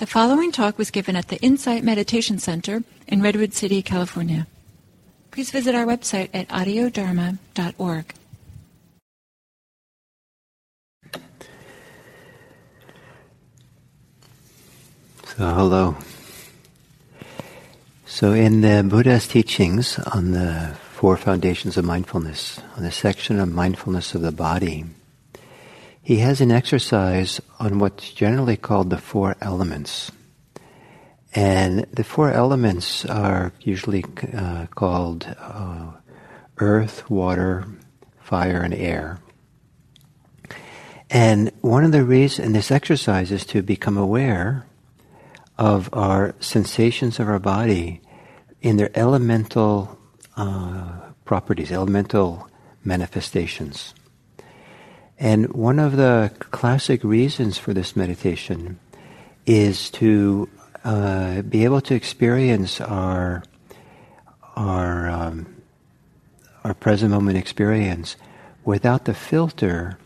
The following talk was given at the Insight Meditation Center in Redwood City, California. Please visit our website at audiodharma.org. So, hello. So, in the Buddha's teachings on the four foundations of mindfulness, on the section of mindfulness of the body, he has an exercise on what's generally called the four elements. And the four elements are usually uh, called uh, earth, water, fire, and air. And one of the reasons in this exercise is to become aware of our sensations of our body in their elemental uh, properties, elemental manifestations. And one of the classic reasons for this meditation is to uh, be able to experience our our um, our present moment experience without the filter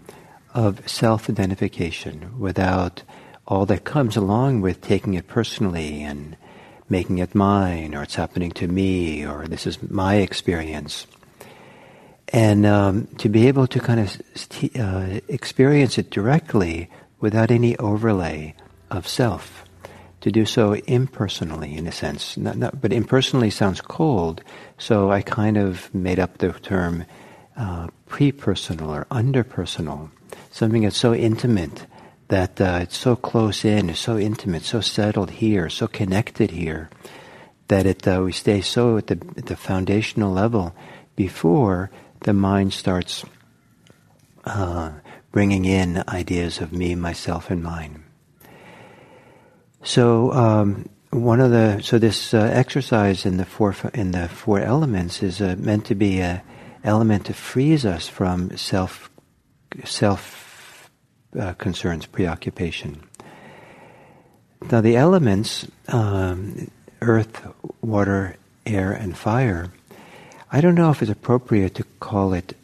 of self-identification, without all that comes along with taking it personally and making it mine, or it's happening to me, or this is my experience and um, to be able to kind of uh, experience it directly without any overlay of self. To do so impersonally, in a sense. Not, not, but impersonally sounds cold, so I kind of made up the term uh, pre-personal or under-personal. Something that's so intimate that uh, it's so close in, it's so intimate, so settled here, so connected here, that it uh, we stay so at the, at the foundational level before the mind starts uh, bringing in ideas of me, myself, and mine. So um, one of the so this uh, exercise in the four in the four elements is uh, meant to be an element to freeze us from self self uh, concerns, preoccupation. Now the elements, um, earth, water, air, and fire I don't know if it's appropriate to call it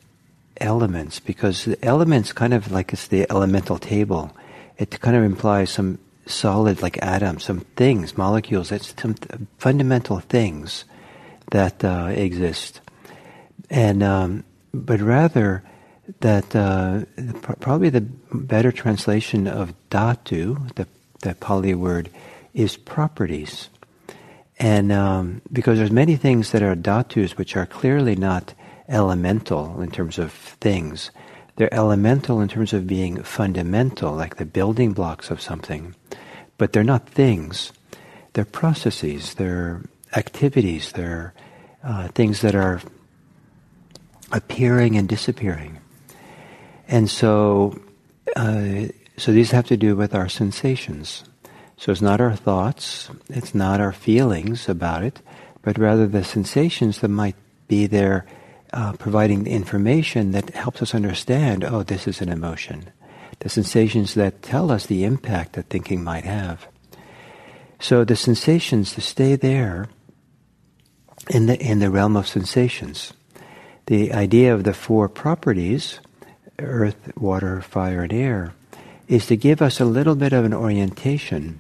elements because the elements kind of like it's the elemental table. It kind of implies some solid like atoms, some things, molecules, it's some fundamental things that uh, exist. And, um, but rather that uh, probably the better translation of dhatu, the, the Pali word, is properties. And um, because there's many things that are dhatus which are clearly not elemental in terms of things. They're elemental in terms of being fundamental, like the building blocks of something. But they're not things. They're processes, they're activities, they're uh, things that are appearing and disappearing. And so, uh, so these have to do with our sensations. So it's not our thoughts, it's not our feelings about it, but rather the sensations that might be there uh, providing the information that helps us understand, oh, this is an emotion. The sensations that tell us the impact that thinking might have. So the sensations to stay there in the, in the realm of sensations. The idea of the four properties, earth, water, fire, and air, is to give us a little bit of an orientation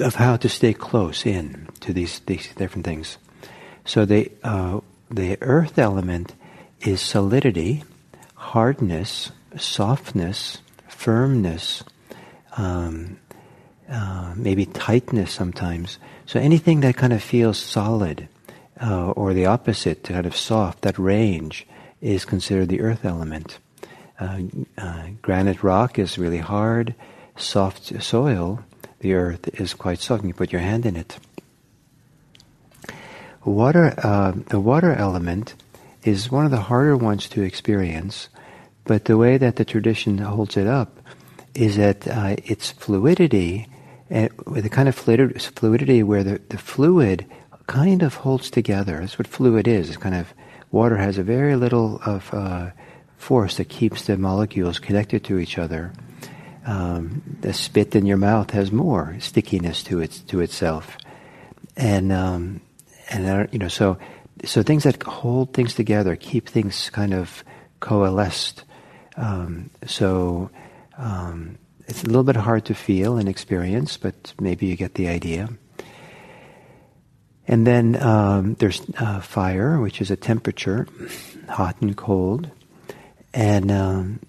of how to stay close in to these these different things. So the uh, the earth element is solidity, hardness, softness, firmness, um, uh, maybe tightness sometimes. So anything that kind of feels solid, uh, or the opposite, kind of soft, that range is considered the earth element. Uh, uh, granite rock is really hard. Soft soil the earth is quite soft. You put your hand in it. Water, uh, the water element is one of the harder ones to experience, but the way that the tradition holds it up is that uh, its fluidity, uh, a kind of fluidity where the, the fluid kind of holds together. That's what fluid is. It's kind of water has a very little of uh, force that keeps the molecules connected to each other um, the spit in your mouth has more stickiness to it to itself, and um, and you know so so things that hold things together, keep things kind of coalesced. Um, so um, it's a little bit hard to feel and experience, but maybe you get the idea. And then um, there's uh, fire, which is a temperature, hot and cold, and um,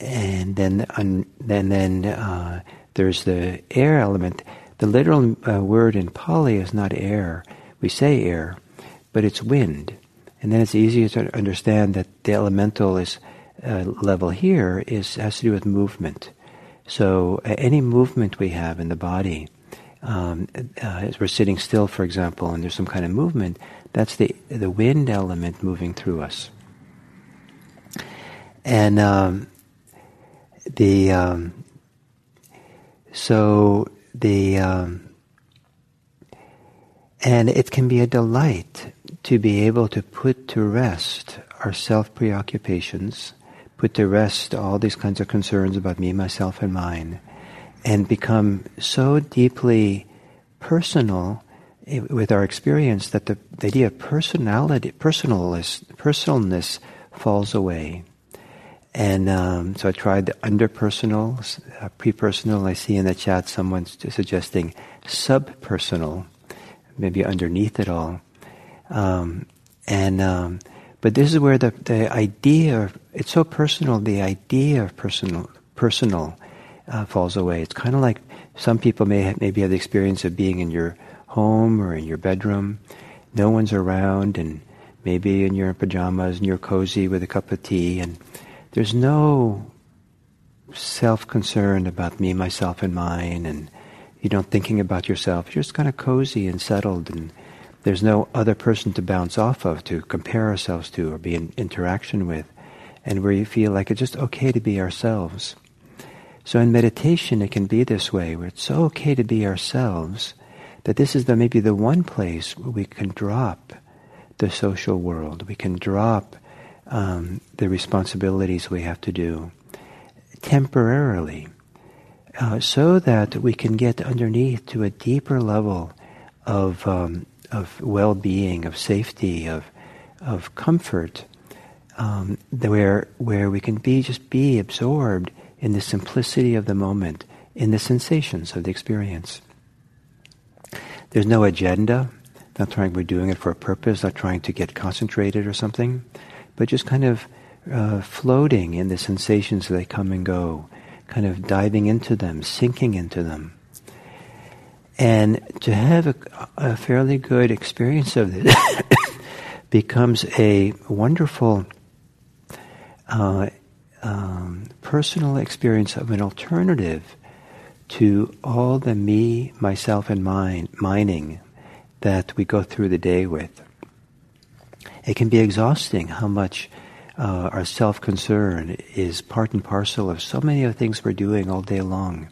and then um, then uh, there's the air element. The literal uh, word in Pali is not air. We say air, but it's wind. And then it's easier to understand that the elemental is uh, level here is has to do with movement. So uh, any movement we have in the body, um, uh, as we're sitting still, for example, and there's some kind of movement, that's the the wind element moving through us. And um, the um, so the um, and it can be a delight to be able to put to rest our self preoccupations, put to rest all these kinds of concerns about me, myself, and mine, and become so deeply personal with our experience that the, the idea of personality, personalness, personalness falls away. And um, so I tried the underpersonal, uh, prepersonal. I see in the chat someone suggesting subpersonal, maybe underneath it all. Um, and um, but this is where the the idea of it's so personal. The idea of personal personal uh, falls away. It's kind of like some people may have, maybe have the experience of being in your home or in your bedroom. No one's around, and maybe in your pajamas and you're cozy with a cup of tea, and there's no self-concern about me, myself, and mine, and you don't thinking about yourself. You're just kind of cozy and settled, and there's no other person to bounce off of, to compare ourselves to, or be in interaction with, and where you feel like it's just okay to be ourselves. So in meditation, it can be this way, where it's so okay to be ourselves that this is the, maybe the one place where we can drop the social world. We can drop um, the responsibilities we have to do temporarily, uh, so that we can get underneath to a deeper level of um, of well-being, of safety, of of comfort, um, where where we can be just be absorbed in the simplicity of the moment, in the sensations of the experience. There's no agenda. Not trying we're doing it for a purpose. Not trying to get concentrated or something, but just kind of uh, floating in the sensations that come and go, kind of diving into them, sinking into them. And to have a, a fairly good experience of this becomes a wonderful uh, um, personal experience of an alternative to all the me, myself, and mine mining that we go through the day with. It can be exhausting how much uh, our self-concern is part and parcel of so many of the things we're doing all day long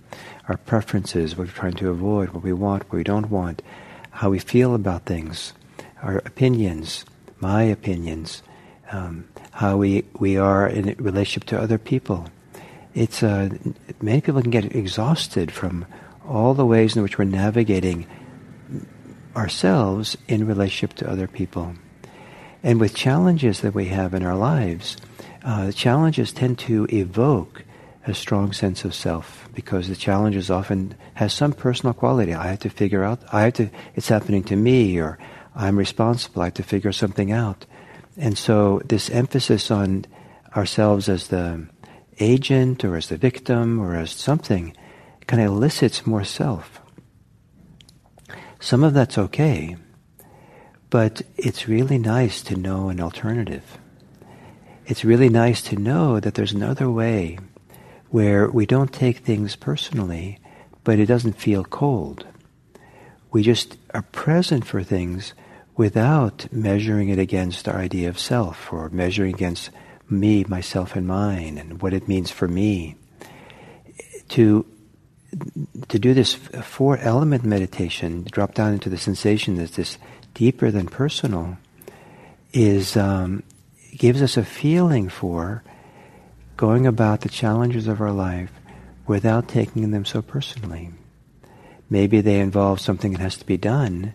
our preferences, what we're trying to avoid, what we want, what we don't want, how we feel about things, our opinions, my opinions, um, how we, we are in relationship to other people. It's uh, many people can get exhausted from all the ways in which we're navigating ourselves in relationship to other people. And with challenges that we have in our lives, uh, challenges tend to evoke a strong sense of self because the challenges often has some personal quality. I have to figure out, I have to, it's happening to me or I'm responsible, I have to figure something out. And so this emphasis on ourselves as the agent or as the victim or as something kind of elicits more self. Some of that's okay, but it's really nice to know an alternative. It's really nice to know that there's another way where we don't take things personally, but it doesn't feel cold. We just are present for things without measuring it against our idea of self or measuring against me, myself, and mine and what it means for me. To to do this four element meditation, drop down into the sensation that's this deeper than personal, is um, gives us a feeling for going about the challenges of our life without taking them so personally. Maybe they involve something that has to be done,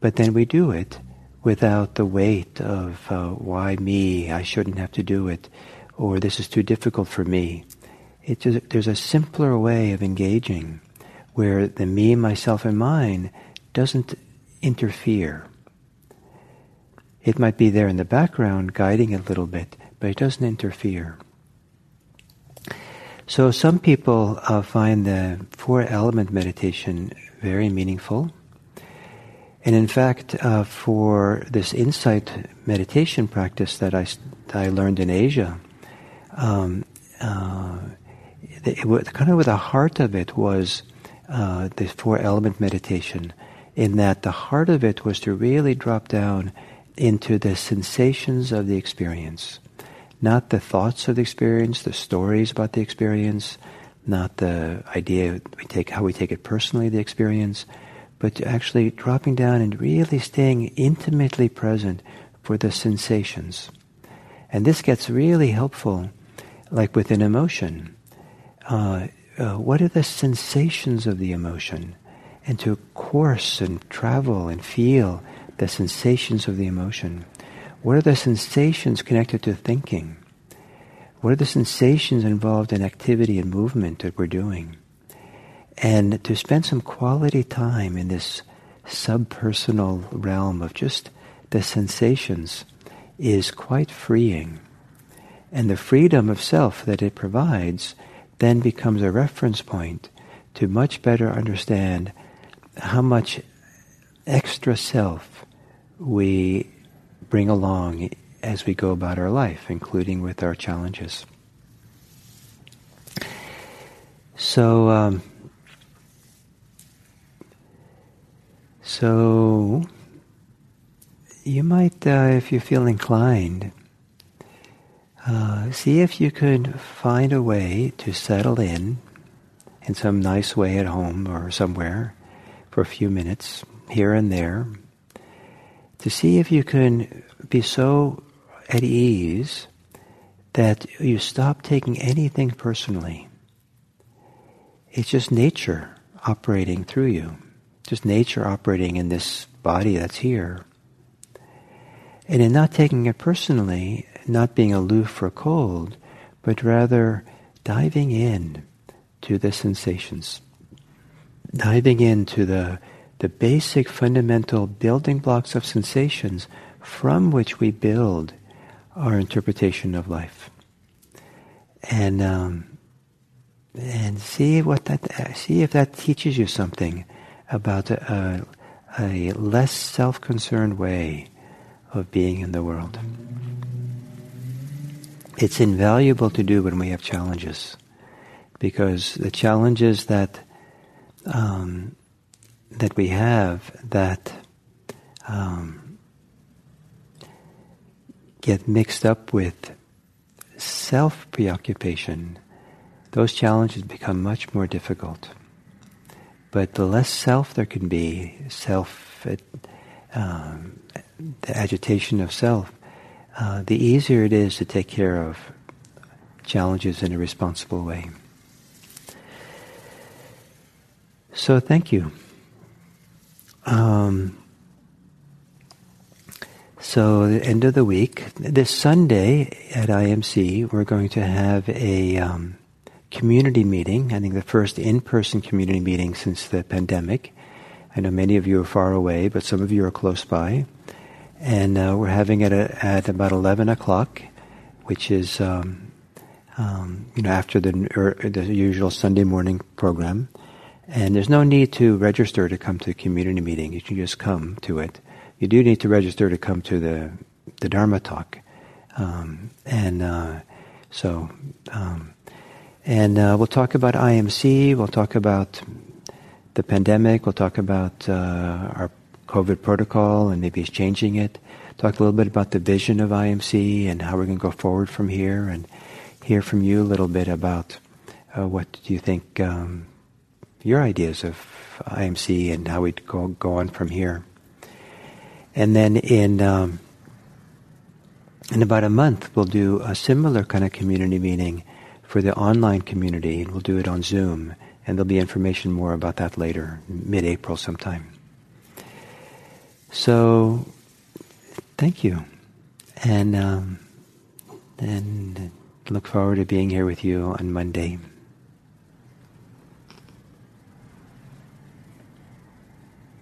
but then we do it without the weight of uh, why me, I shouldn't have to do it, or this is too difficult for me. Just, there's a simpler way of engaging where the me, myself, and mine doesn't interfere. It might be there in the background, guiding a little bit, but it doesn't interfere. So some people uh, find the four element meditation very meaningful. And in fact, uh, for this insight meditation practice that I, that I learned in Asia, um, uh, it, it, kind of the heart of it was uh, the four element meditation, in that the heart of it was to really drop down into the sensations of the experience, not the thoughts of the experience, the stories about the experience, not the idea we take how we take it personally, the experience, but actually dropping down and really staying intimately present for the sensations. And this gets really helpful, like with an emotion. Uh, uh, what are the sensations of the emotion? And to course and travel and feel the sensations of the emotion. What are the sensations connected to thinking? What are the sensations involved in activity and movement that we're doing? And to spend some quality time in this subpersonal realm of just the sensations is quite freeing. And the freedom of self that it provides then becomes a reference point to much better understand how much extra self we bring along as we go about our life, including with our challenges. So, um, so you might, uh, if you feel inclined, uh, see if you could find a way to settle in in some nice way at home or somewhere for a few minutes here and there to see if you can be so at ease that you stop taking anything personally. It's just nature operating through you, just nature operating in this body that's here. And in not taking it personally, not being aloof or cold, but rather diving in to the sensations, diving into the, the basic fundamental building blocks of sensations from which we build our interpretation of life. And um, and see what that see if that teaches you something about a, a, less self-concerned way of being in the world. It's invaluable to do when we have challenges, because the challenges that um, that we have that um, get mixed up with self preoccupation, those challenges become much more difficult. But the less self there can be, self, um, the agitation of self, uh, the easier it is to take care of challenges in a responsible way. So thank you. Um, so the end of the week, this Sunday at IMC, we're going to have a um, community meeting. I think the first in-person community meeting since the pandemic. I know many of you are far away, but some of you are close by, and uh, we're having it at about eleven o'clock, which is um, um, you know after the er, the usual Sunday morning program. And there's no need to register to come to the community meeting. You can just come to it you do need to register to come to the the Dharma talk, um, and uh, so um, and uh, we'll talk about IMC. We'll talk about the pandemic. We'll talk about uh, our COVID protocol and maybe changing it. Talk a little bit about the vision of IMC and how we're going to go forward from here, and hear from you a little bit about uh, what do you think um, your ideas of IMC and how we go go on from here. And then in um, in about a month, we'll do a similar kind of community meeting for the online community, and we'll do it on Zoom. And there'll be information more about that later, mid-April sometime. So, thank you, and um, and look forward to being here with you on Monday.